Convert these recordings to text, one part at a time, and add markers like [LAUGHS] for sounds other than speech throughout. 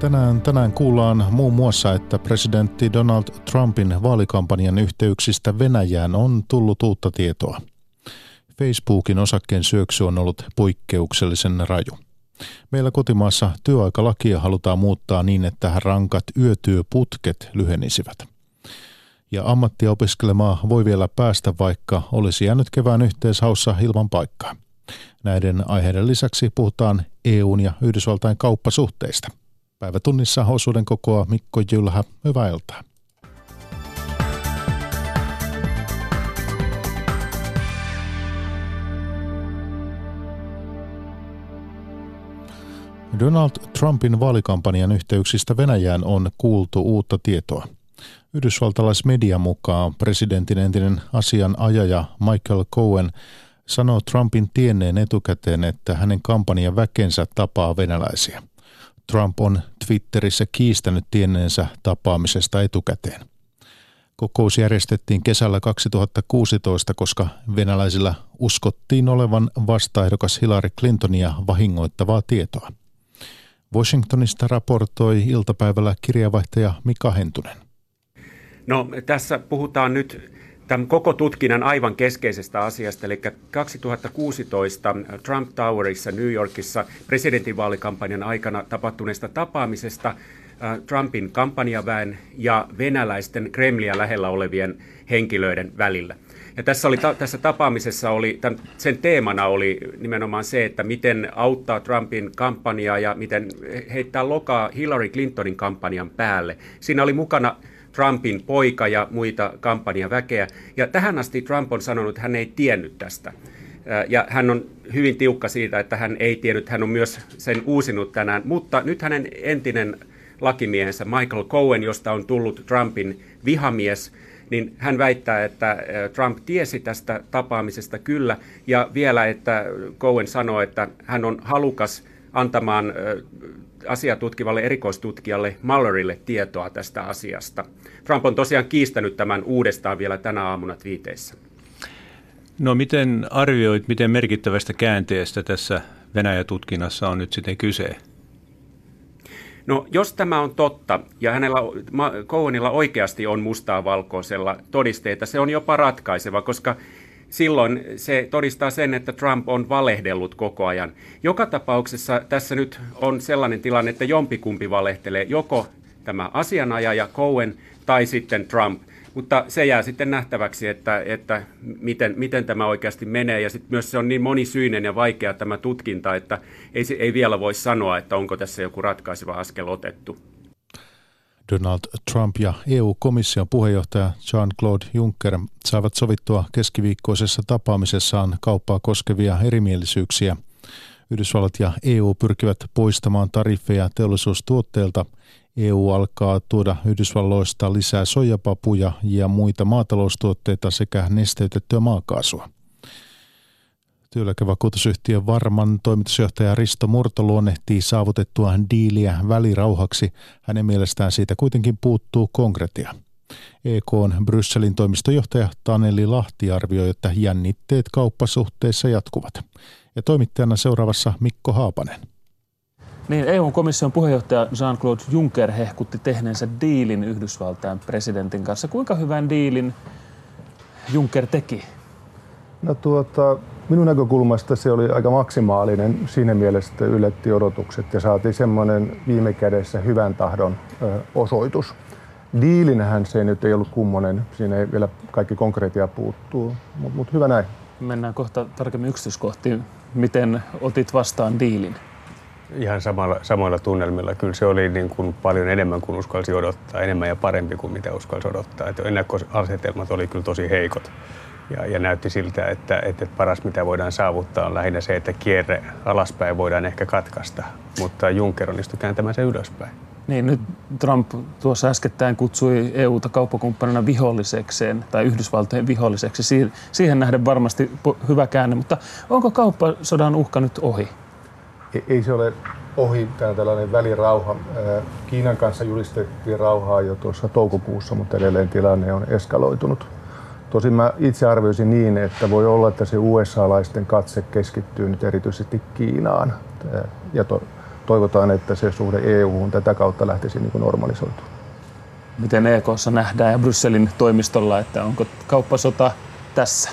Tänään, tänään kuullaan muun muassa, että presidentti Donald Trumpin vaalikampanjan yhteyksistä Venäjään on tullut uutta tietoa. Facebookin osakkeen syöksy on ollut poikkeuksellisen raju. Meillä kotimaassa työaikalakia halutaan muuttaa niin, että rankat yötyöputket lyhenisivät. Ja ammattia opiskelemaan voi vielä päästä, vaikka olisi jäänyt kevään yhteishaussa ilman paikkaa. Näiden aiheiden lisäksi puhutaan EUn ja Yhdysvaltain kauppasuhteista. Päivätunnissa osuuden kokoa Mikko Jylhä. Hyvää iltaa. Donald Trumpin vaalikampanjan yhteyksistä Venäjään on kuultu uutta tietoa. Yhdysvaltalaismedian mukaan presidentin entinen asianajaja Michael Cohen sanoo Trumpin tienneen etukäteen, että hänen kampanjan väkensä tapaa venäläisiä. Trump on Twitterissä kiistänyt tienneensä tapaamisesta etukäteen. Kokous järjestettiin kesällä 2016, koska venäläisillä uskottiin olevan vastaehdokas Hillary Clintonia vahingoittavaa tietoa. Washingtonista raportoi iltapäivällä kirjavaihtaja Mika Hentunen. No tässä puhutaan nyt tämän koko tutkinnan aivan keskeisestä asiasta, eli 2016 Trump Towerissa New Yorkissa presidentinvaalikampanjan aikana tapahtuneesta tapaamisesta äh, Trumpin kampanjaväen ja venäläisten Kremliä lähellä olevien henkilöiden välillä. Ja tässä, oli, tässä tapaamisessa oli, tämän, sen teemana oli nimenomaan se, että miten auttaa Trumpin kampanjaa ja miten heittää lokaa Hillary Clintonin kampanjan päälle. Siinä oli mukana Trumpin poika ja muita kampanjaväkeä. Ja tähän asti Trump on sanonut, että hän ei tiennyt tästä. Ja hän on hyvin tiukka siitä, että hän ei tiennyt, hän on myös sen uusinut tänään. Mutta nyt hänen entinen lakimiehensä Michael Cohen, josta on tullut Trumpin vihamies, niin hän väittää, että Trump tiesi tästä tapaamisesta kyllä, ja vielä, että Cohen sanoi, että hän on halukas antamaan asiatutkivalle erikoistutkijalle Mallorylle tietoa tästä asiasta. Trump on tosiaan kiistänyt tämän uudestaan vielä tänä aamuna twiiteissä. No miten arvioit, miten merkittävästä käänteestä tässä Venäjä-tutkinnassa on nyt sitten kyse? No jos tämä on totta ja hänellä Cohenilla oikeasti on mustaa valkoisella todisteita, se on jopa ratkaiseva, koska silloin se todistaa sen, että Trump on valehdellut koko ajan. Joka tapauksessa tässä nyt on sellainen tilanne, että jompikumpi valehtelee, joko tämä asianajaja Cohen tai sitten Trump. Mutta se jää sitten nähtäväksi, että, että miten, miten tämä oikeasti menee. Ja sitten myös se on niin monisyinen ja vaikea tämä tutkinta, että ei, ei vielä voi sanoa, että onko tässä joku ratkaiseva askel otettu. Donald Trump ja EU-komission puheenjohtaja Jean-Claude Juncker saivat sovittua keskiviikkoisessa tapaamisessaan kauppaa koskevia erimielisyyksiä. Yhdysvallat ja EU pyrkivät poistamaan tariffeja teollisuustuotteilta. EU alkaa tuoda Yhdysvalloista lisää sojapapuja ja muita maataloustuotteita sekä nesteytettyä maakaasua. Työeläkevakuutusyhtiön Varman toimitusjohtaja Risto Murto luonnehtii saavutettua diiliä välirauhaksi. Hänen mielestään siitä kuitenkin puuttuu konkretia. EK on Brysselin toimistojohtaja Taneli Lahti arvioi, että jännitteet kauppasuhteissa jatkuvat. Ja toimittajana seuraavassa Mikko Haapanen. Niin, EU-komission puheenjohtaja Jean-Claude Juncker hehkutti tehneensä diilin Yhdysvaltain presidentin kanssa. Kuinka hyvän diilin Juncker teki? No tuota, minun näkökulmasta se oli aika maksimaalinen siinä mielessä, että yllätti odotukset ja saatiin semmoinen viime kädessä hyvän tahdon osoitus. Diilinähän se nyt ei ollut kummonen, siinä ei vielä kaikki konkreettia puuttuu, mutta mut hyvä näin. Mennään kohta tarkemmin yksityiskohtiin. Miten otit vastaan diilin? Ihan samalla, samoilla tunnelmilla. Kyllä se oli niin kuin paljon enemmän kuin uskalsi odottaa, enemmän ja parempi kuin mitä uskalsi odottaa. Että ennakkoasetelmat oli kyllä tosi heikot ja, ja näytti siltä, että, että paras mitä voidaan saavuttaa on lähinnä se, että kierre alaspäin voidaan ehkä katkaista, mutta Juncker onnistui kääntämään se ylöspäin. Niin, nyt Trump tuossa äskettäin kutsui EUta kauppakumppanina vihollisekseen tai Yhdysvaltojen viholliseksi. Siihen nähden varmasti hyvä käänne, mutta onko kauppasodan uhka nyt ohi? Ei se ole ohi, tämä tällainen välirauha. Kiinan kanssa julistettiin rauhaa jo tuossa toukokuussa, mutta edelleen tilanne on eskaloitunut Tosin mä itse arvioisin niin, että voi olla, että se USA-laisten katse keskittyy nyt erityisesti Kiinaan. Ja to, toivotaan, että se suhde EU-hun tätä kautta lähtisi niin kuin normalisoitumaan. Miten EKssa nähdään ja Brysselin toimistolla, että onko kauppasota tässä?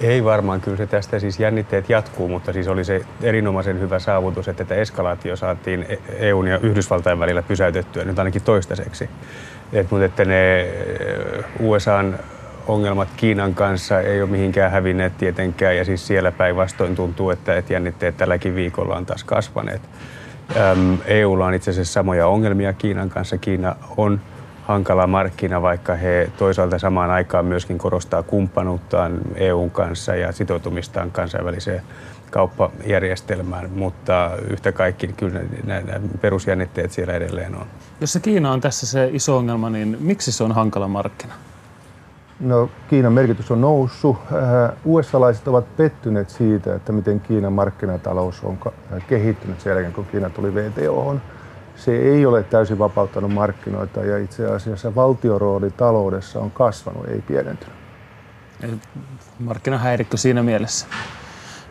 Ei varmaan, kyllä se tästä siis jännitteet jatkuu, mutta siis oli se erinomaisen hyvä saavutus, että tätä eskalaatio saatiin EUn ja Yhdysvaltain välillä pysäytettyä nyt ainakin toistaiseksi. Et, mutta että ne USAn ongelmat Kiinan kanssa ei ole mihinkään hävinneet tietenkään ja siis siellä päinvastoin tuntuu, että, jännitteet tälläkin viikolla on taas kasvaneet. EUlla on itse asiassa samoja ongelmia Kiinan kanssa. Kiina on hankala markkina, vaikka he toisaalta samaan aikaan myöskin korostaa kumppanuuttaan EUn kanssa ja sitoutumistaan kansainväliseen kauppajärjestelmään, mutta yhtä kaikki kyllä nämä perusjännitteet siellä edelleen on. Jos se Kiina on tässä se iso ongelma, niin miksi se on hankala markkina? No, Kiinan merkitys on noussut. Äh, USA-laiset ovat pettyneet siitä, että miten Kiinan markkinatalous on kehittynyt sen jälkeen, kun Kiina tuli VTOhon. Se ei ole täysin vapauttanut markkinoita ja itse asiassa valtiorooli taloudessa on kasvanut, ei pienentynyt. Markkinahäirikkö siinä mielessä.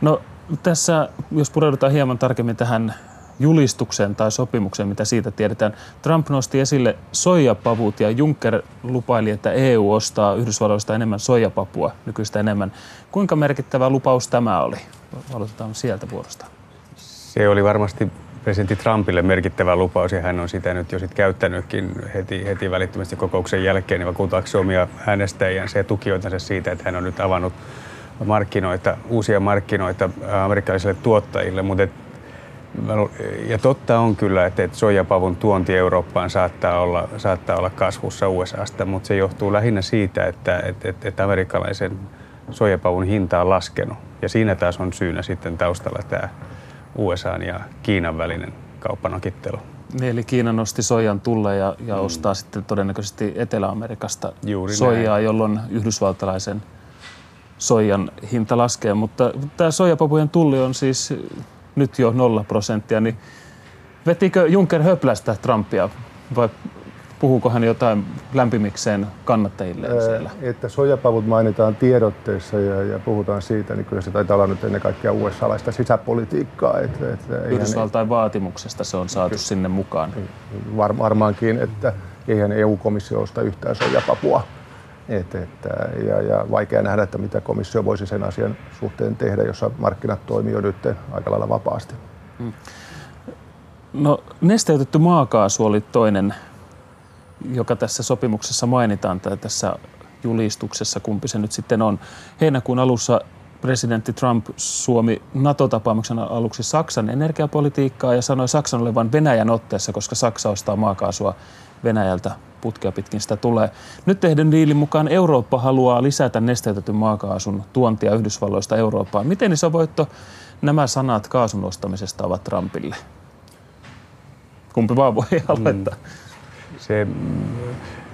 No tässä, jos pureudutaan hieman tarkemmin tähän julistukseen tai sopimukseen, mitä siitä tiedetään. Trump nosti esille soijapavut ja Juncker lupaili, että EU ostaa Yhdysvalloista enemmän soijapapua nykyistä enemmän. Kuinka merkittävä lupaus tämä oli? Aloitetaan sieltä vuorosta. Se oli varmasti presidentti Trumpille merkittävä lupaus ja hän on sitä nyt jo sit käyttänytkin heti, heti välittömästi kokouksen jälkeen niin vakuutaakseen omia äänestäjiänsä ja tukijoitansa siitä, että hän on nyt avannut markkinoita, uusia markkinoita amerikkalaisille tuottajille, mutta ja totta on kyllä, että, soijapavun tuonti Eurooppaan saattaa olla, saattaa olla kasvussa USAsta, mutta se johtuu lähinnä siitä, että, että, että, että amerikkalaisen soijapavun hinta on laskenut. Ja siinä taas on syynä sitten taustalla tämä USA ja Kiinan välinen kauppanokittelu. Niin, eli Kiina nosti soijan tulle ja, ja mm. ostaa sitten todennäköisesti Etelä-Amerikasta Juuri soijaa, näin. jolloin yhdysvaltalaisen soijan hinta laskee. Mutta tämä soijapapujen tulli on siis nyt jo nolla prosenttia, niin vetikö Juncker höplästä Trumpia vai puhuuko hän jotain lämpimikseen kannattajille siellä? Että sojapavut mainitaan tiedotteessa ja, ja puhutaan siitä, niin kyllä se taitaa olla nyt ennen kaikkea USA-laista sisäpolitiikkaa. Että, että Yhdysvaltain vaatimuksesta se on saatu ky- sinne mukaan. Var, varmaankin, että eihän EU-komissio osta yhtään sojapapua. Et, että, ja, ja vaikea nähdä, että mitä komissio voisi sen asian suhteen tehdä, jossa markkinat toimii jo nyt aika lailla vapaasti. Hmm. No nesteytetty maakaasu oli toinen, joka tässä sopimuksessa mainitaan tai tässä julistuksessa, kumpi se nyt sitten on. Heinäkuun alussa presidentti Trump suomi NATO-tapaamuksen aluksi Saksan energiapolitiikkaa ja sanoi Saksan olevan Venäjän otteessa, koska Saksa ostaa maakaasua Venäjältä putkea pitkin sitä tulee. Nyt tehdyn diilin mukaan Eurooppa haluaa lisätä nesteytetyn maakaasun tuontia Yhdysvalloista Eurooppaan. Miten iso voitto nämä sanat kaasun ostamisesta ovat Trumpille? Kumpi vaan voi [LAUGHS] aloittaa? Mm. Se,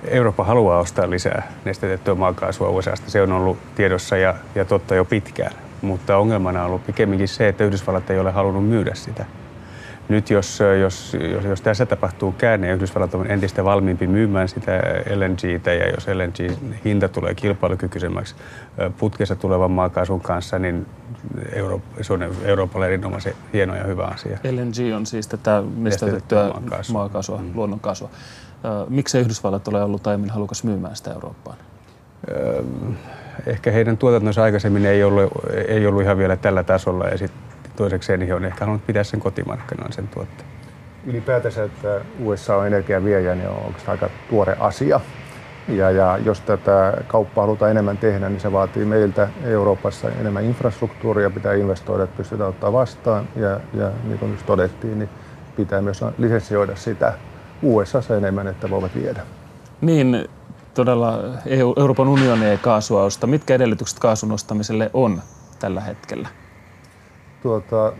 Eurooppa haluaa ostaa lisää nestetettyä maakaasua USAsta. Se on ollut tiedossa ja, ja totta jo pitkään. Mutta ongelmana on ollut pikemminkin se, että Yhdysvallat ei ole halunnut myydä sitä. Nyt jos, jos, jos, jos tässä tapahtuu käänne ja Yhdysvallat on entistä valmiimpi myymään sitä LNGtä ja jos LNG-hinta tulee kilpailukykyisemmäksi putkessa tulevan maakaasun kanssa, niin Euro, se on Euroopalle erinomaisen hieno ja hyvä asia. LNG on siis tätä nesteytettyä maakaasua, maakaasua mm. luonnonkaasua. Miksi Yhdysvallat ole ollut aiemmin halukas myymään sitä Eurooppaan? Ehkä heidän tuotantonsa aikaisemmin ei ollut, ei ollut ihan vielä tällä tasolla ja sitten toisekseen niin he on ehkä halunnut pitää sen kotimarkkinaan sen tuotteen. Ylipäätänsä, että USA on energiaviejä, niin on oikeastaan aika tuore asia. Ja, ja jos tätä kauppaa halutaan enemmän tehdä, niin se vaatii meiltä Euroopassa enemmän infrastruktuuria, pitää investoida, että pystytään ottaa vastaan. Ja, ja niin kuin nyt todettiin, niin pitää myös lisenssioida sitä USA enemmän, että voivat viedä. Niin, todella EU, Euroopan unioni ei kaasua osta. Mitkä edellytykset kaasun ostamiselle on tällä hetkellä? Tuota,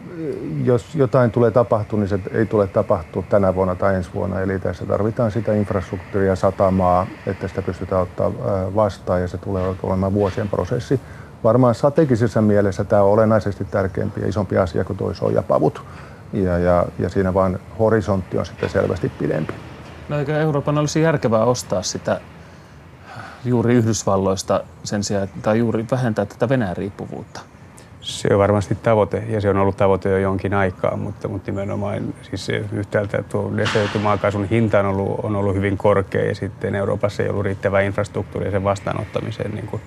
jos jotain tulee tapahtua, niin se ei tule tapahtua tänä vuonna tai ensi vuonna. Eli tässä tarvitaan sitä infrastruktuuria satamaa, että sitä pystytään ottaa vastaan ja se tulee olemaan vuosien prosessi. Varmaan strategisessa mielessä tämä on olennaisesti tärkeämpi ja isompi asia kuin tuo sojapavut. Ja, ja, ja siinä vaan horisontti on sitten selvästi pidempi. No eikö Euroopan olisi järkevää ostaa sitä juuri Yhdysvalloista sen sijaan, tai juuri vähentää tätä Venäjän riippuvuutta? Se on varmasti tavoite ja se on ollut tavoite jo jonkin aikaa, mutta, mutta nimenomaan siis se yhtäältä tuo maakaasun hinta on ollut, on ollut hyvin korkea ja sitten Euroopassa ei ollut riittävää infrastruktuuria sen vastaanottamiseen, niin kuin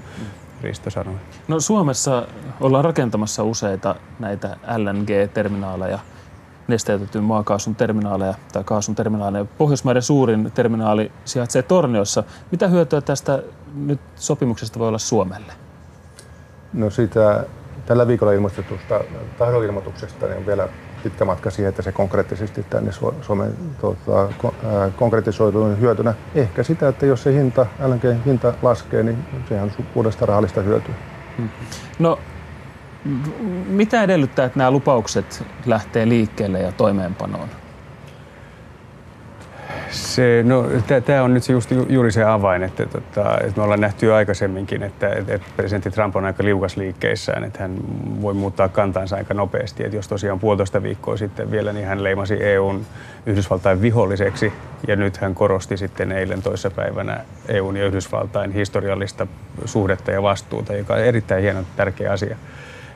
Risto sanoi. No Suomessa ollaan rakentamassa useita näitä LNG-terminaaleja, nesteytetyn maakaasun terminaaleja tai kaasun terminaaleja. Pohjoismaiden suurin terminaali sijaitsee Torniossa. Mitä hyötyä tästä nyt sopimuksesta voi olla Suomelle? No sitä tällä viikolla ilmoitetusta tahdonilmoituksesta niin on vielä pitkä matka siihen, että se konkreettisesti tänne Suomen tuota, konkretisoituu hyötynä. Ehkä sitä, että jos se hinta, LNG-hinta laskee, niin sehän on uudesta rahallista hyötyä. No, mitä edellyttää, että nämä lupaukset lähtee liikkeelle ja toimeenpanoon? Se, no, tämä on nyt just juuri se avain, että, tota, että me ollaan nähty jo aikaisemminkin, että, että presidentti Trump on aika liukas liikkeissään, että hän voi muuttaa kantansa aika nopeasti. Että jos tosiaan puolitoista viikkoa sitten vielä, niin hän leimasi EUn Yhdysvaltain viholliseksi ja nyt hän korosti sitten eilen toissapäivänä EUn ja Yhdysvaltain historiallista suhdetta ja vastuuta, joka on erittäin hieno tärkeä asia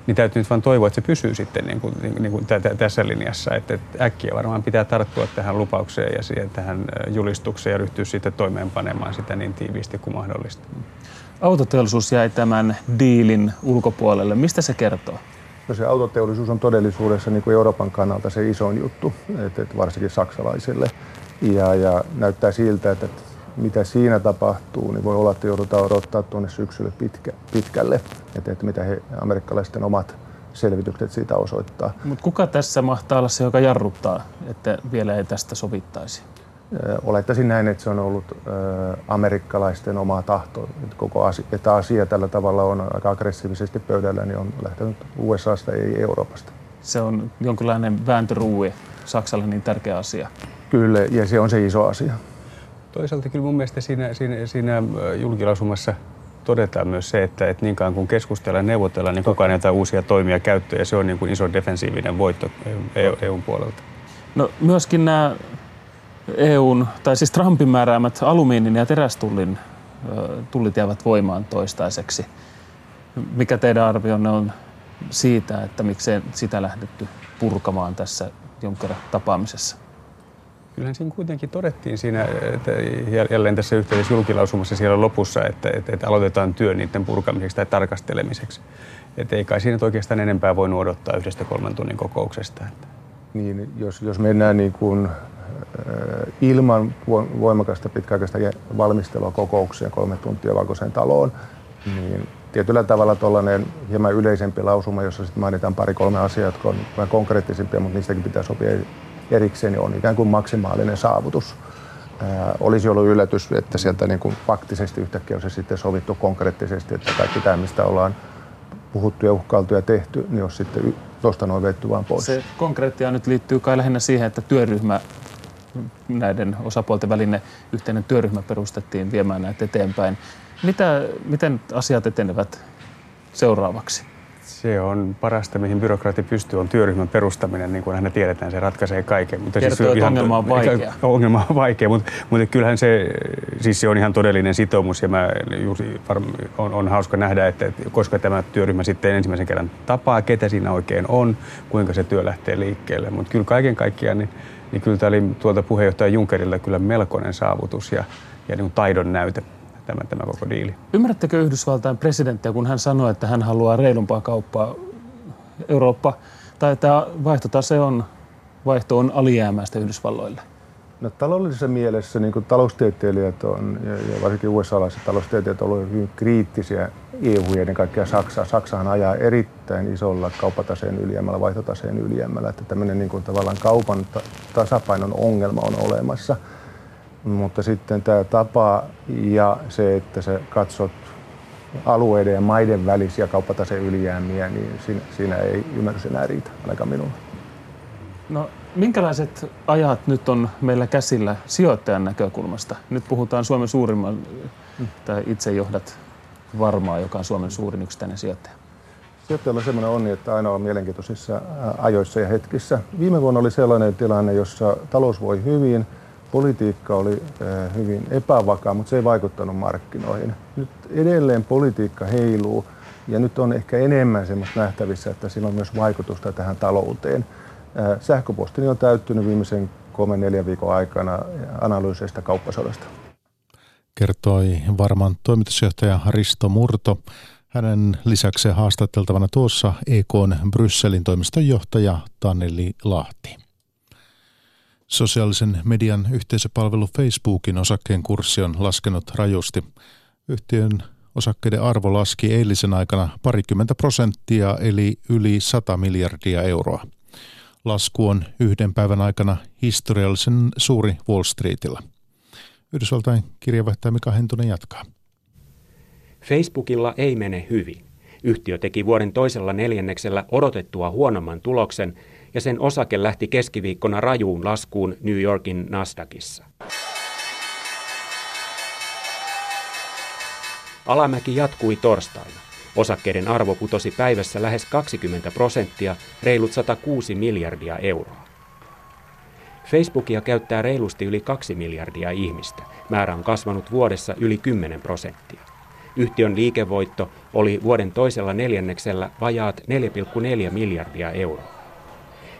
niin täytyy nyt vain toivoa, että se pysyy sitten niin kuin, niin kuin tässä linjassa. Että, että äkkiä varmaan pitää tarttua tähän lupaukseen ja siihen, tähän julistukseen ja ryhtyä sitten toimeenpanemaan sitä niin tiiviisti kuin mahdollista. Autoteollisuus jäi tämän diilin ulkopuolelle. Mistä se kertoo? No se autoteollisuus on todellisuudessa niin kuin Euroopan kannalta se isoin juttu, että, että varsinkin saksalaisille. Ja, ja näyttää siltä, että mitä siinä tapahtuu, niin voi olla, että joudutaan odottaa tuonne syksylle pitkä, pitkälle, että, että mitä he, amerikkalaisten omat selvitykset siitä osoittaa. Mutta kuka tässä mahtaa olla se, joka jarruttaa, että vielä ei tästä sovittaisi? Olettaisin näin, että se on ollut amerikkalaisten oma tahto, että, koko asia, että asia tällä tavalla on aika aggressiivisesti pöydällä, niin on lähtenyt USAsta, ei Euroopasta. Se on jonkinlainen vääntöruui Saksalle niin tärkeä asia. Kyllä, ja se on se iso asia. Toisaalta kyllä mun mielestä siinä, siinä, siinä julkilausumassa todetaan myös se, että, että niin kauan kun keskustellaan ja neuvotellaan, niin kukaan ei uusia toimia käyttöön ja se on niin kuin iso defensiivinen voitto EUn e puolelta. No myöskin nämä EUn, tai siis Trumpin määräämät alumiinin ja terästullin tullit jäävät voimaan toistaiseksi. Mikä teidän arvionne on siitä, että miksei sitä lähdetty purkamaan tässä Juncker-tapaamisessa? Kyllähän siinä kuitenkin todettiin siinä, että jälleen tässä yhteydessä julkilausumassa siellä lopussa, että, että, että aloitetaan työ niiden purkamiseksi tai tarkastelemiseksi. Että ei kai siinä oikeastaan enempää voi odottaa yhdestä kolmen tunnin kokouksesta. Niin, jos, jos mennään niin kuin, ilman voimakasta pitkäaikaista valmistelua kokoukseen kolme tuntia valkoiseen taloon, niin tietyllä tavalla tuollainen hieman yleisempi lausuma, jossa sitten mainitaan pari-kolme asiaa, jotka on vähän konkreettisempia, mutta niistäkin pitää sopia erikseen niin on ikään kuin maksimaalinen saavutus. Ää, olisi ollut yllätys, että sieltä niin kuin faktisesti yhtäkkiä on se sitten sovittu konkreettisesti, että kaikki tämä, mistä ollaan puhuttu ja uhkailtu ja tehty, niin olisi sitten tuosta noin vetty vaan pois. Se konkreettia nyt liittyy kai lähinnä siihen, että työryhmä, näiden osapuolten välinen yhteinen työryhmä perustettiin viemään näitä eteenpäin. Mitä, miten asiat etenevät seuraavaksi? Se on parasta, mihin byrokraatti pystyy, on työryhmän perustaminen, niin kuin aina tiedetään, se ratkaisee kaiken. Mutta Kertoo, siis että ongelma on [LAUGHS] vaikea. Ongelma on vaikea, mutta, mutta kyllähän se, siis se on ihan todellinen sitoumus ja mä, on, on hauska nähdä, että, että koska tämä työryhmä sitten ensimmäisen kerran tapaa, ketä siinä oikein on, kuinka se työ lähtee liikkeelle. Mutta kyllä kaiken kaikkiaan, niin, niin kyllä tämä oli tuolta puheenjohtaja Junckerilla kyllä melkoinen saavutus ja, ja niin taidon näyte tämä, tämä koko diili. Ymmärrättekö Yhdysvaltain presidenttiä, kun hän sanoi, että hän haluaa reilumpaa kauppaa Eurooppa, tai että vaihtotase on, vaihto on alijäämäistä Yhdysvalloille? No, taloudellisessa mielessä niin taloustieteilijät on, ja, ja varsinkin USA-laiset taloustieteilijät ovat hyvin kriittisiä EU ja ennen kaikkea Saksaa. Saksahan ajaa erittäin isolla kauppataseen ylijäämällä, vaihtotaseen ylijäämällä, että tämmöinen niin kuin, tavallaan kaupan tasapainon ongelma on olemassa – mutta sitten tämä tapa ja se, että sä katsot alueiden ja maiden välisiä kauppataseen ylijäämiä, niin siinä, siinä ei ymmärrys enää riitä, ainakaan minulla. No, minkälaiset ajat nyt on meillä käsillä sijoittajan näkökulmasta? Nyt puhutaan Suomen suurimman, tai itse johdat varmaa, joka on Suomen suurin yksittäinen sijoittaja. Sijoittajalla on sellainen onni, että aina on mielenkiintoisissa ajoissa ja hetkissä. Viime vuonna oli sellainen tilanne, jossa talous voi hyvin – politiikka oli eh, hyvin epävakaa, mutta se ei vaikuttanut markkinoihin. Nyt edelleen politiikka heiluu Ja nyt on ehkä enemmän semmoista nähtävissä, että sillä on myös vaikutusta tähän talouteen. Sähköpostini on täyttynyt viimeisen kolmen neljän viikon aikana analyyseistä kauppasodasta. Kertoi varmaan toimitusjohtaja Risto Murto. Hänen lisäksi haastateltavana tuossa EKn Brysselin toimistonjohtaja Tanneli Lahti. Sosiaalisen median yhteisöpalvelu Facebookin osakkeen kurssi on laskenut rajusti. Yhtiön osakkeiden arvo laski eilisen aikana parikymmentä prosenttia eli yli 100 miljardia euroa. Lasku on yhden päivän aikana historiallisen suuri Wall Streetillä. Yhdysvaltain kirjavaihtaja Mika Hentunen jatkaa. Facebookilla ei mene hyvin. Yhtiö teki vuoden toisella neljänneksellä odotettua huonomman tuloksen ja sen osake lähti keskiviikkona rajuun laskuun New Yorkin Nasdaqissa. Alamäki jatkui torstaina. Osakkeiden arvo putosi päivässä lähes 20 prosenttia, reilut 106 miljardia euroa. Facebookia käyttää reilusti yli 2 miljardia ihmistä. Määrä on kasvanut vuodessa yli 10 prosenttia. Yhtiön liikevoitto oli vuoden toisella neljänneksellä vajaat 4,4 miljardia euroa.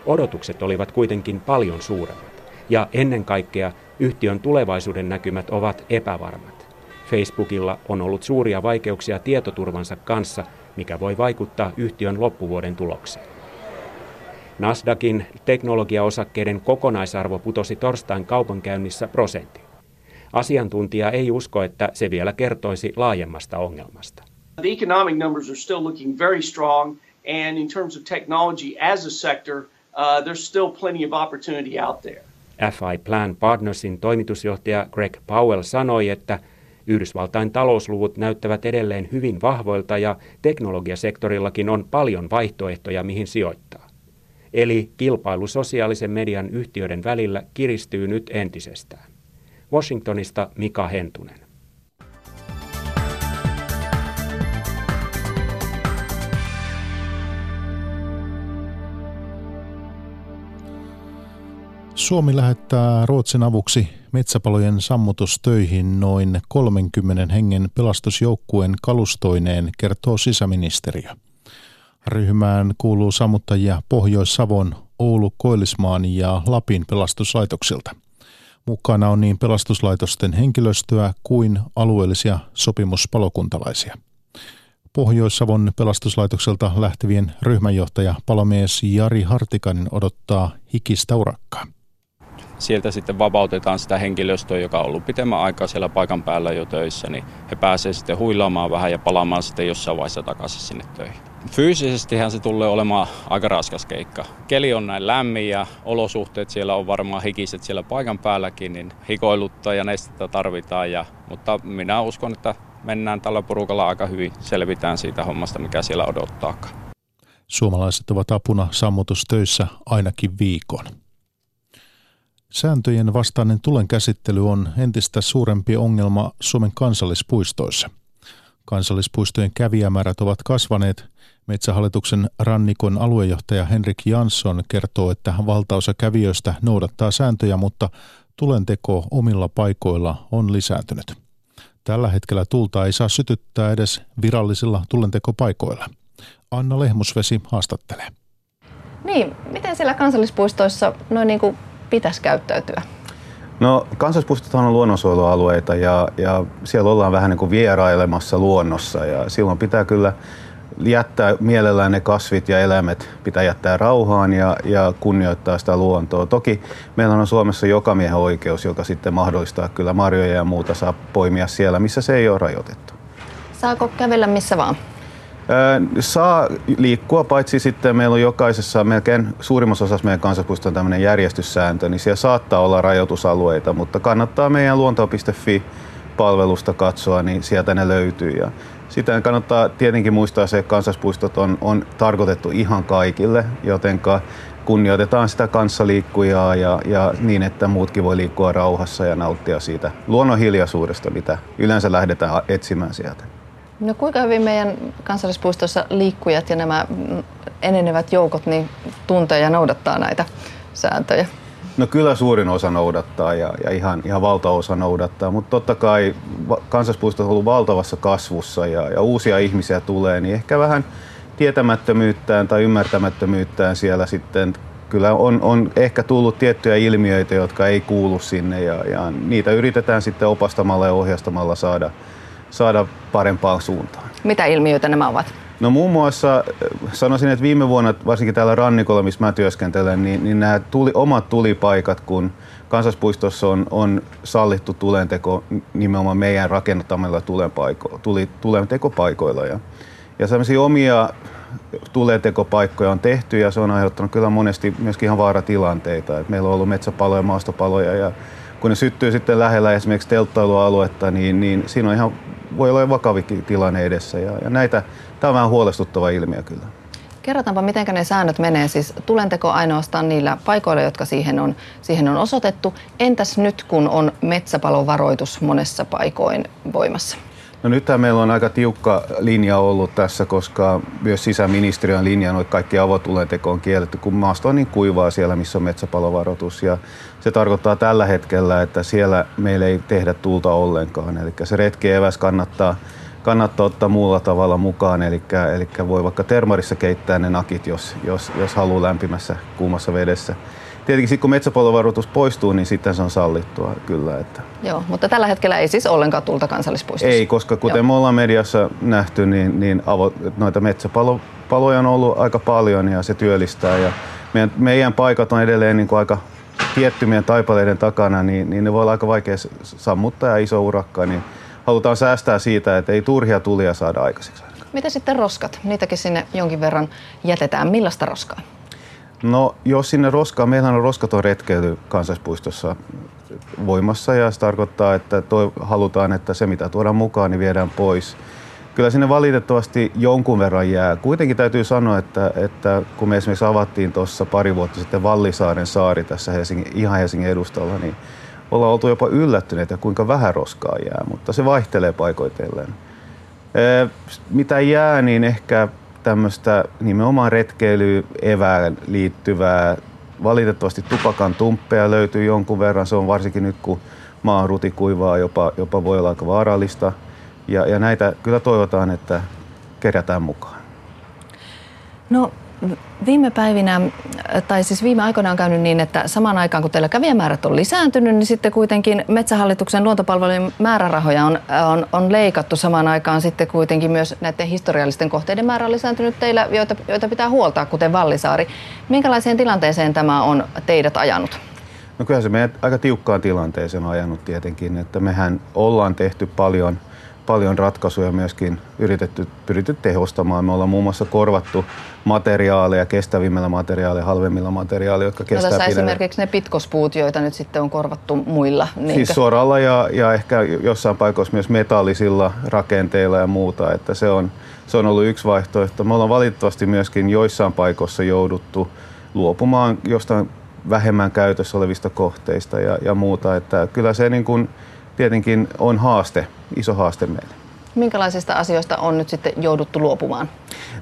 Odotukset olivat kuitenkin paljon suuremmat, ja ennen kaikkea yhtiön tulevaisuuden näkymät ovat epävarmat. Facebookilla on ollut suuria vaikeuksia tietoturvansa kanssa, mikä voi vaikuttaa yhtiön loppuvuoden tulokseen. Nasdaqin teknologiaosakkeiden kokonaisarvo putosi torstain kaupankäynnissä prosentti. Asiantuntija ei usko, että se vielä kertoisi laajemmasta ongelmasta. The economic numbers are still looking very strong and in terms of technology as a sector, uh, there's still plenty of opportunity out there. FI Plan Partnersin toimitusjohtaja Greg Powell sanoi, että Yhdysvaltain talousluvut näyttävät edelleen hyvin vahvoilta ja teknologiasektorillakin on paljon vaihtoehtoja, mihin sijoittaa. Eli kilpailu sosiaalisen median yhtiöiden välillä kiristyy nyt entisestään. Washingtonista Mika Hentunen. Suomi lähettää Ruotsin avuksi metsäpalojen sammutustöihin noin 30 hengen pelastusjoukkueen kalustoineen, kertoo sisäministeriö. Ryhmään kuuluu sammuttajia Pohjois-Savon, Oulu, Koillismaan ja Lapin pelastuslaitoksilta – Mukana on niin pelastuslaitosten henkilöstöä kuin alueellisia sopimuspalokuntalaisia. Pohjois-Savon pelastuslaitokselta lähtevien ryhmänjohtaja palomies Jari Hartikainen odottaa hikistä urakkaa. Sieltä sitten vapautetaan sitä henkilöstöä, joka on ollut pitemmän aikaa siellä paikan päällä jo töissä, niin he pääsevät sitten huilaamaan vähän ja palaamaan sitten jossain vaiheessa takaisin sinne töihin. Fyysisestihän se tulee olemaan aika raskas keikka. Keli on näin lämmin ja olosuhteet siellä on varmaan hikiset siellä paikan päälläkin, niin hikoilutta ja nestettä tarvitaan. Ja, mutta minä uskon, että mennään tällä porukalla aika hyvin, selvitään siitä hommasta, mikä siellä odottaakaan. Suomalaiset ovat apuna sammutustöissä ainakin viikon. Sääntöjen vastainen tulen käsittely on entistä suurempi ongelma Suomen kansallispuistoissa. Kansallispuistojen kävijämäärät ovat kasvaneet – Metsähallituksen rannikon aluejohtaja Henrik Jansson kertoo, että valtaosa kävijöistä noudattaa sääntöjä, mutta tulenteko omilla paikoilla on lisääntynyt. Tällä hetkellä tulta ei saa sytyttää edes virallisilla tulentekopaikoilla. Anna Lehmusvesi haastattelee. Niin, miten siellä kansallispuistoissa noin niin kuin pitäisi käyttäytyä? No kansallispuistot on luonnonsuojelualueita ja, ja siellä ollaan vähän niin kuin vierailemassa luonnossa ja silloin pitää kyllä jättää mielellään ne kasvit ja eläimet, pitää jättää rauhaan ja, ja kunnioittaa sitä luontoa. Toki meillä on Suomessa joka miehen oikeus, joka sitten mahdollistaa kyllä marjoja ja muuta saa poimia siellä, missä se ei ole rajoitettu. Saako kävellä missä vaan? Saa liikkua, paitsi sitten meillä on jokaisessa, melkein suurimmassa osassa meidän kansallispuistossa tämmöinen järjestyssääntö, niin siellä saattaa olla rajoitusalueita, mutta kannattaa meidän luonto.fi palvelusta katsoa, niin sieltä ne löytyy. Ja sitten kannattaa tietenkin muistaa se, että kansallispuistot on, on tarkoitettu ihan kaikille, jotenka kunnioitetaan sitä kanssaliikkujaa ja, ja niin, että muutkin voi liikkua rauhassa ja nauttia siitä luonnon hiljaisuudesta, mitä yleensä lähdetään etsimään sieltä. No kuinka hyvin meidän kansallispuistossa liikkujat ja nämä enenevät joukot niin tuntee ja noudattaa näitä sääntöjä? No kyllä suurin osa noudattaa ja, ja ihan, ihan valtaosa noudattaa, mutta totta kai kansallispuisto on ollut valtavassa kasvussa ja, ja uusia ihmisiä tulee, niin ehkä vähän tietämättömyyttään tai ymmärtämättömyyttään siellä sitten kyllä on, on ehkä tullut tiettyjä ilmiöitä, jotka ei kuulu sinne ja, ja niitä yritetään sitten opastamalla ja ohjastamalla saada, saada parempaan suuntaan. Mitä ilmiöitä nämä ovat? No muun muassa sanoisin, että viime vuonna, varsinkin täällä rannikolla, missä mä työskentelen, niin, niin nämä tuli, omat tulipaikat, kun kansallispuistossa on, on sallittu tulenteko nimenomaan meidän rakennattamilla tulenpaiko, tuli, tulentekopaikoilla. Ja, ja sellaisia omia tulentekopaikkoja on tehty ja se on aiheuttanut kyllä monesti myöskin ihan vaaratilanteita. Et meillä on ollut metsäpaloja, maastopaloja ja kun ne syttyy sitten lähellä esimerkiksi telttailualuetta, niin, niin siinä on ihan, voi olla vakavikin tilanne edessä. Ja, ja näitä, tämä on vähän huolestuttava ilmiö kyllä. Kerrotaanpa, miten ne säännöt menee. Siis tulenteko ainoastaan niillä paikoilla, jotka siihen on, siihen on osoitettu. Entäs nyt, kun on metsäpalovaroitus monessa paikoin voimassa? No nyt meillä on aika tiukka linja ollut tässä, koska myös sisäministeriö on linjannut, että kaikki avotulenteko on kielletty, kun maasto on niin kuivaa siellä, missä on metsäpalovaroitus. Ja se tarkoittaa tällä hetkellä, että siellä meillä ei tehdä tulta ollenkaan. Eli se retki eväs kannattaa, kannattaa ottaa muulla tavalla mukaan. Eli, eli voi vaikka termarissa keittää ne nakit, jos, jos, jos haluaa lämpimässä kuumassa vedessä tietenkin sitten kun metsäpalovaroitus poistuu, niin sitten se on sallittua kyllä. Että. Joo, mutta tällä hetkellä ei siis ollenkaan tulta kansallispuistossa. Ei, koska kuten Joo. me ollaan mediassa nähty, niin, niin avo, noita metsäpaloja on ollut aika paljon ja se työllistää. Ja meidän, meidän paikat on edelleen niin kuin aika tiettymien taipaleiden takana, niin, niin ne voi olla aika vaikea sammuttaa ja iso urakka, niin halutaan säästää siitä, että ei turhia tulia saada aikaiseksi. Mitä sitten roskat? Niitäkin sinne jonkin verran jätetään. Millaista roskaa? No jos sinne roskaa, meillä on roskaton retkeily kansallispuistossa voimassa ja se tarkoittaa, että toi, halutaan, että se mitä tuodaan mukaan, niin viedään pois. Kyllä sinne valitettavasti jonkun verran jää. Kuitenkin täytyy sanoa, että, että kun me esimerkiksi avattiin tuossa pari vuotta sitten Vallisaaren saari tässä Helsingin, ihan Helsingin edustalla, niin ollaan oltu jopa yllättyneitä, kuinka vähän roskaa jää, mutta se vaihtelee paikoitellen. Mitä jää, niin ehkä tämmöistä nimenomaan retkeilyyn evään liittyvää. Valitettavasti tupakan tumppeja löytyy jonkun verran. Se on varsinkin nyt, kun maa rutikuivaa, jopa, jopa voi olla aika vaarallista. Ja, ja näitä kyllä toivotaan, että kerätään mukaan. No Viime päivinä, tai siis viime aikoina on käynyt niin, että samaan aikaan kun teillä kävijämäärät on lisääntynyt, niin sitten kuitenkin Metsähallituksen luontopalvelujen määrärahoja on, on, on leikattu samaan aikaan sitten kuitenkin myös näiden historiallisten kohteiden määrä on lisääntynyt teillä, joita, joita pitää huoltaa, kuten Vallisaari. Minkälaiseen tilanteeseen tämä on teidät ajanut? No kyllä se meidän aika tiukkaan tilanteeseen on ajanut tietenkin, että mehän ollaan tehty paljon – paljon ratkaisuja myöskin yritetty, pyritty tehostamaan. Me ollaan muun muassa korvattu materiaaleja kestävimmillä materiaaleilla, halvemmilla materiaaleilla, jotka kestää no tässä esimerkiksi ne pitkospuut, joita nyt sitten on korvattu muilla. Niinkö? Siis soralla ja, ja ehkä jossain paikoissa myös metallisilla rakenteilla ja muuta, että se on, se on ollut yksi vaihtoehto. Me ollaan valitettavasti myöskin joissain paikoissa jouduttu luopumaan jostain vähemmän käytössä olevista kohteista ja, ja muuta, että kyllä se niin kuin, tietenkin on haaste, iso haaste meille. Minkälaisista asioista on nyt sitten jouduttu luopumaan?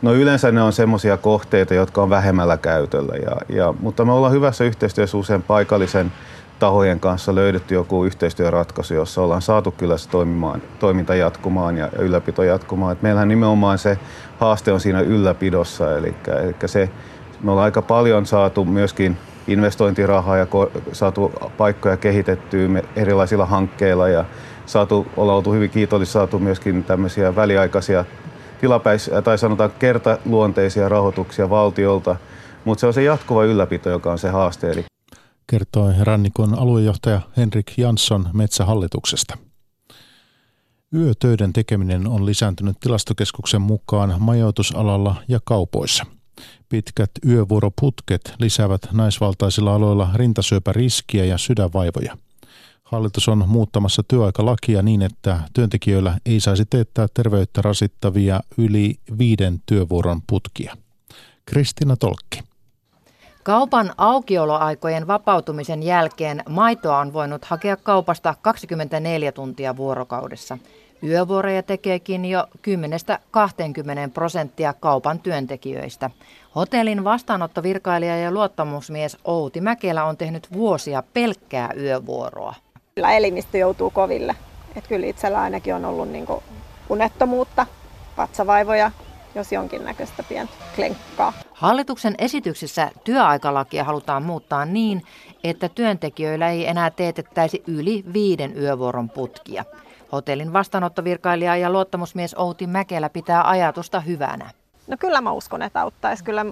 No yleensä ne on semmoisia kohteita, jotka on vähemmällä käytöllä, ja, ja, mutta me ollaan hyvässä yhteistyössä usein paikallisen tahojen kanssa löydetty joku yhteistyöratkaisu, jossa ollaan saatu kyllä se toimimaan, toiminta jatkumaan ja ylläpito jatkumaan. Et meillähän nimenomaan se haaste on siinä ylläpidossa, eli, eli se, me ollaan aika paljon saatu myöskin investointirahaa ja saatu paikkoja kehitettyä erilaisilla hankkeilla ja saatu, olla oltu hyvin kiitollisia, saatu myöskin tämmöisiä väliaikaisia tilapäisiä tai sanotaan kertaluonteisia rahoituksia valtiolta, mutta se on se jatkuva ylläpito, joka on se haaste. Eli kertoi Rannikon aluejohtaja Henrik Jansson Metsähallituksesta. Yötöiden tekeminen on lisääntynyt tilastokeskuksen mukaan majoitusalalla ja kaupoissa – Pitkät yövuoroputket lisäävät naisvaltaisilla aloilla rintasyöpäriskiä ja sydänvaivoja. Hallitus on muuttamassa työaikalakia niin, että työntekijöillä ei saisi teettää terveyttä rasittavia yli viiden työvuoron putkia. Kristina Tolkki. Kaupan aukioloaikojen vapautumisen jälkeen maitoa on voinut hakea kaupasta 24 tuntia vuorokaudessa – Yövuoroja tekeekin jo 10-20 prosenttia kaupan työntekijöistä. Hotellin vastaanottovirkailija ja luottamusmies Outi Mäkelä on tehnyt vuosia pelkkää yövuoroa. Kyllä elimistö joutuu koville. Et kyllä itsellä ainakin on ollut niin unettomuutta, vatsavaivoja, jos jonkinnäköistä pientä klenkkaa. Hallituksen esityksessä työaikalakia halutaan muuttaa niin, että työntekijöillä ei enää teetettäisi yli viiden yövuoron putkia. Hotellin vastaanottovirkailija ja luottamusmies Outi Mäkelä pitää ajatusta hyvänä. No kyllä mä uskon, että auttaisi. Kyllä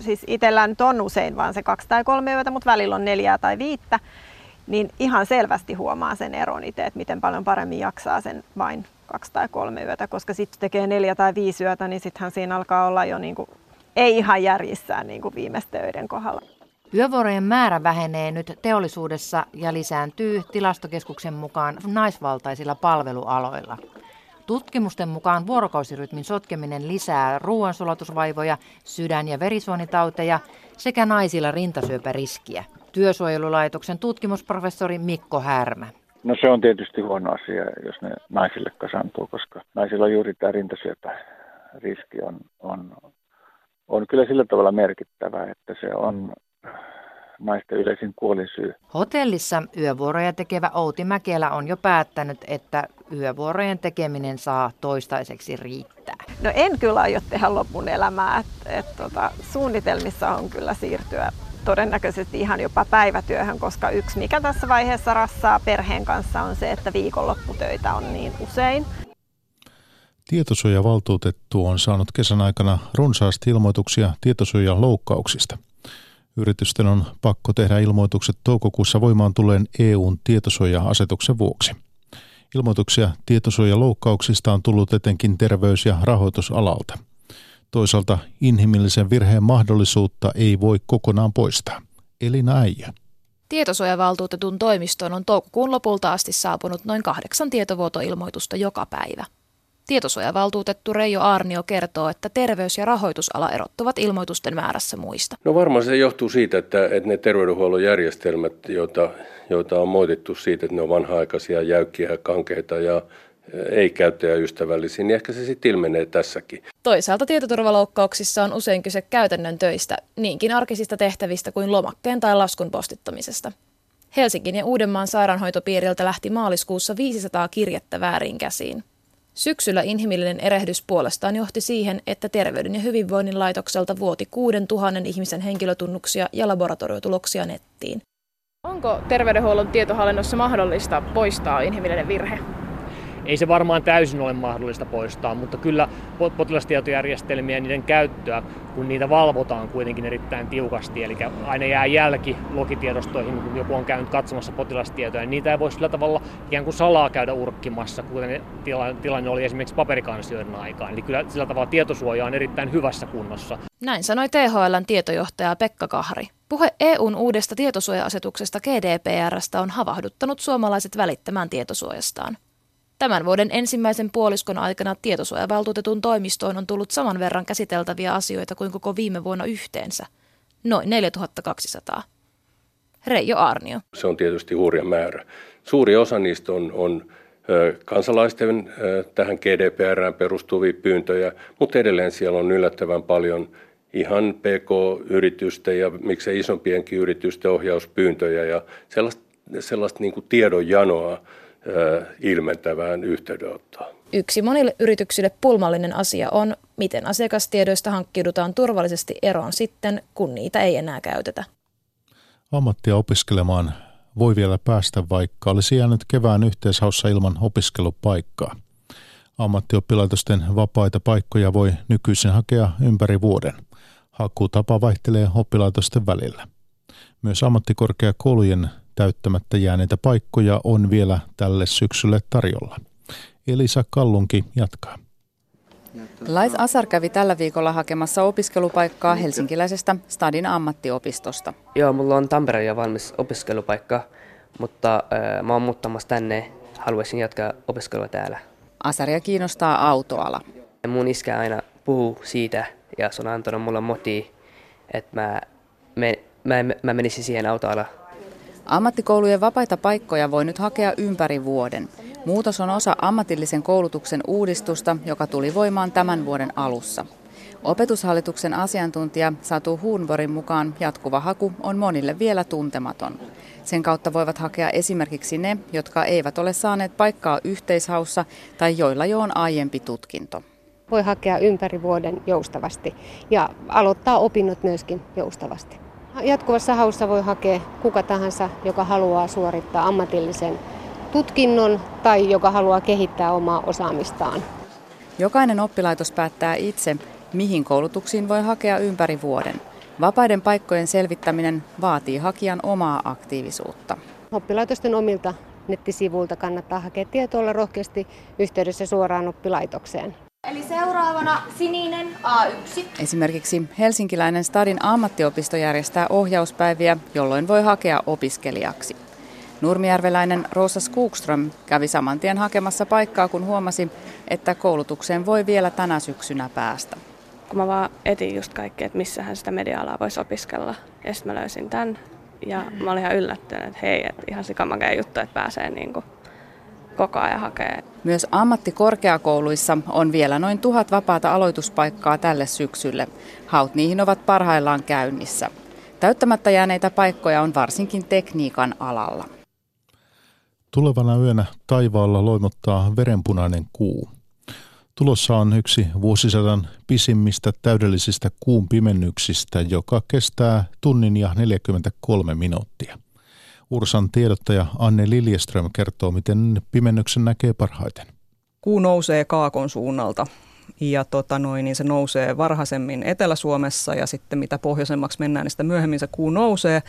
siis itsellä nyt on usein vaan se kaksi tai kolme yötä, mutta välillä on neljää tai viittä. Niin ihan selvästi huomaa sen eron itse, että miten paljon paremmin jaksaa sen vain kaksi tai kolme yötä, koska sitten tekee neljä tai viisi yötä, niin sittenhän siinä alkaa olla jo niin ei ihan järjissään niin kuin viimeisten öiden kohdalla. Yövuorojen määrä vähenee nyt teollisuudessa ja lisääntyy tilastokeskuksen mukaan naisvaltaisilla palvelualoilla. Tutkimusten mukaan vuorokausirytmin sotkeminen lisää ruoansulatusvaivoja, sydän- ja verisuonitauteja sekä naisilla rintasyöpäriskiä. Työsuojelulaitoksen tutkimusprofessori Mikko Härmä. No se on tietysti huono asia, jos ne naisille kasantuu, koska naisilla juuri tämä rintasyöpäriski on, on, on kyllä sillä tavalla merkittävä, että se on naisten yleisin kuolinsyy. Hotellissa yövuoroja tekevä Outi Mäkelä on jo päättänyt, että yövuorojen tekeminen saa toistaiseksi riittää. No en kyllä aio tehdä lopun elämää. Et, et, tota, suunnitelmissa on kyllä siirtyä todennäköisesti ihan jopa päivätyöhön, koska yksi mikä tässä vaiheessa rassaa perheen kanssa on se, että viikonlopputöitä on niin usein. Tietosuojavaltuutettu on saanut kesän aikana runsaasti ilmoituksia tietosuojaloukkauksista. Yritysten on pakko tehdä ilmoitukset toukokuussa voimaan tulleen EUn tietosuoja-asetuksen vuoksi. Ilmoituksia tietosuojaloukkauksista on tullut etenkin terveys- ja rahoitusalalta – Toisaalta inhimillisen virheen mahdollisuutta ei voi kokonaan poistaa. Elina Äijä. Tietosuojavaltuutetun toimistoon on toukokuun lopulta asti saapunut noin kahdeksan tietovuotoilmoitusta joka päivä. Tietosuojavaltuutettu Reijo Arnio kertoo, että terveys- ja rahoitusala erottuvat ilmoitusten määrässä muista. No varmaan se johtuu siitä, että, että ne terveydenhuollon järjestelmät, joita, joita on moitettu siitä, että ne on vanha-aikaisia, jäykkiä kankeita ja ei käyttäjäystävällisiä, niin ehkä se sitten ilmenee tässäkin. Toisaalta tietoturvaloukkauksissa on usein kyse käytännön töistä, niinkin arkisista tehtävistä kuin lomakkeen tai laskun postittamisesta. Helsingin ja Uudenmaan sairaanhoitopiiriltä lähti maaliskuussa 500 kirjettä väärin käsiin. Syksyllä inhimillinen erehdys puolestaan johti siihen, että Terveyden ja hyvinvoinnin laitokselta vuoti 6000 ihmisen henkilötunnuksia ja laboratoriotuloksia nettiin. Onko terveydenhuollon tietohallinnossa mahdollista poistaa inhimillinen virhe? Ei se varmaan täysin ole mahdollista poistaa, mutta kyllä potilastietojärjestelmiä ja niiden käyttöä, kun niitä valvotaan kuitenkin erittäin tiukasti, eli aina jää jälki logitiedostoihin, kun joku on käynyt katsomassa potilastietoja, niin niitä ei voi sillä tavalla ikään kuin salaa käydä urkkimassa, kuten tilanne oli esimerkiksi paperikansioiden aikaan. Eli kyllä sillä tavalla tietosuoja on erittäin hyvässä kunnossa. Näin sanoi THLn tietojohtaja Pekka Kahri. Puhe EUn uudesta tietosuoja-asetuksesta GDPRstä on havahduttanut suomalaiset välittämään tietosuojastaan. Tämän vuoden ensimmäisen puoliskon aikana tietosuojavaltuutetun toimistoon on tullut saman verran käsiteltäviä asioita kuin koko viime vuonna yhteensä, noin 4200. Reijo Arnio. Se on tietysti hurja määrä. Suuri osa niistä on, on kansalaisten tähän GDPRään perustuvia pyyntöjä, mutta edelleen siellä on yllättävän paljon ihan PK-yritysten ja miksei isompienkin yritysten ohjauspyyntöjä ja sellaista, sellaista niin kuin tiedonjanoa, ilmentävään yhteydenottoon. Yksi monille yrityksille pulmallinen asia on, miten asiakastiedoista hankkiudutaan turvallisesti eroon sitten, kun niitä ei enää käytetä. Ammattia opiskelemaan voi vielä päästä, vaikka olisi jäänyt kevään yhteishaussa ilman opiskelupaikkaa. Ammattioppilaitosten vapaita paikkoja voi nykyisin hakea ympäri vuoden. Hakutapa vaihtelee oppilaitosten välillä. Myös ammattikorkeakoulujen Täyttämättä jääneitä paikkoja on vielä tälle syksylle tarjolla. Elisa Kallunki jatkaa. Lais Asar kävi tällä viikolla hakemassa opiskelupaikkaa helsinkiläisestä Stadin ammattiopistosta. Joo, mulla on Tampereen jo valmis opiskelupaikka, mutta äh, mä oon muuttamassa tänne. Haluaisin jatkaa opiskelua täällä. Asaria kiinnostaa autoala. Mun iskä aina puhuu siitä ja se on antanut mulle moti, että mä, me, mä, mä menisin siihen autoala Ammattikoulujen vapaita paikkoja voi nyt hakea ympäri vuoden. Muutos on osa ammatillisen koulutuksen uudistusta, joka tuli voimaan tämän vuoden alussa. Opetushallituksen asiantuntija Satu Huunborin mukaan jatkuva haku on monille vielä tuntematon. Sen kautta voivat hakea esimerkiksi ne, jotka eivät ole saaneet paikkaa yhteishaussa tai joilla jo on aiempi tutkinto. Voi hakea ympäri vuoden joustavasti ja aloittaa opinnot myöskin joustavasti. Jatkuvassa haussa voi hakea kuka tahansa, joka haluaa suorittaa ammatillisen tutkinnon tai joka haluaa kehittää omaa osaamistaan. Jokainen oppilaitos päättää itse, mihin koulutuksiin voi hakea ympäri vuoden. Vapaiden paikkojen selvittäminen vaatii hakijan omaa aktiivisuutta. Oppilaitosten omilta nettisivuilta kannattaa hakea tietoa olla rohkeasti yhteydessä suoraan oppilaitokseen. Eli seuraavana sininen A1. Esimerkiksi helsinkiläinen Stadin ammattiopisto järjestää ohjauspäiviä, jolloin voi hakea opiskelijaksi. Nurmijärveläinen Rosa Skogström kävi saman tien hakemassa paikkaa, kun huomasi, että koulutukseen voi vielä tänä syksynä päästä. Kun mä vaan etin just kaikkea, että missähän sitä media-alaa voisi opiskella, ja sitten mä löysin tämän. Ja mä olin ihan yllättynyt, että hei, että ihan sikamakea juttu, että pääsee niin kuin koko ajan hakee. Myös ammattikorkeakouluissa on vielä noin tuhat vapaata aloituspaikkaa tälle syksylle. Haut niihin ovat parhaillaan käynnissä. Täyttämättä jääneitä paikkoja on varsinkin tekniikan alalla. Tulevana yönä taivaalla loimottaa verenpunainen kuu. Tulossa on yksi vuosisadan pisimmistä täydellisistä kuun pimennyksistä, joka kestää tunnin ja 43 minuuttia. Ursan tiedottaja Anne Liljeström kertoo, miten pimennyksen näkee parhaiten. Kuu nousee kaakon suunnalta ja tota noin, niin se nousee varhaisemmin Etelä-Suomessa ja sitten mitä pohjoisemmaksi mennään, niin sitä myöhemmin se kuu nousee.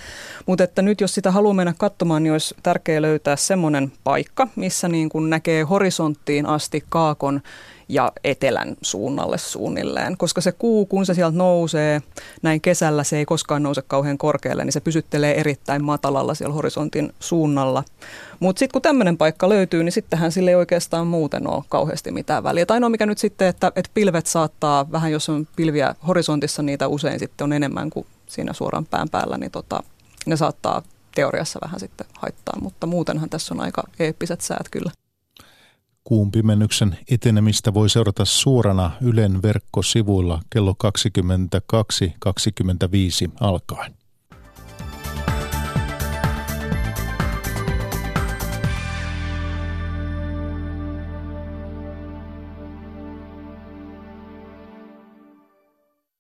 Mutta että nyt jos sitä haluaa mennä katsomaan, niin olisi tärkeää löytää semmoinen paikka, missä niin kuin näkee horisonttiin asti kaakon ja etelän suunnalle suunnilleen. Koska se kuu, kun se sieltä nousee, näin kesällä se ei koskaan nouse kauhean korkealle, niin se pysyttelee erittäin matalalla siellä horisontin suunnalla. Mutta sitten kun tämmöinen paikka löytyy, niin sittenhän sille ei oikeastaan muuten ole kauheasti mitään väliä. Tai no mikä nyt sitten, että, että pilvet saattaa, vähän jos on pilviä horisontissa, niitä usein sitten on enemmän kuin siinä suoraan pään päällä, niin tota, ne saattaa teoriassa vähän sitten haittaa, mutta muutenhan tässä on aika eeppiset säät kyllä. Kuun pimennyksen etenemistä voi seurata suorana Ylen verkkosivuilla kello 22.25 alkaen.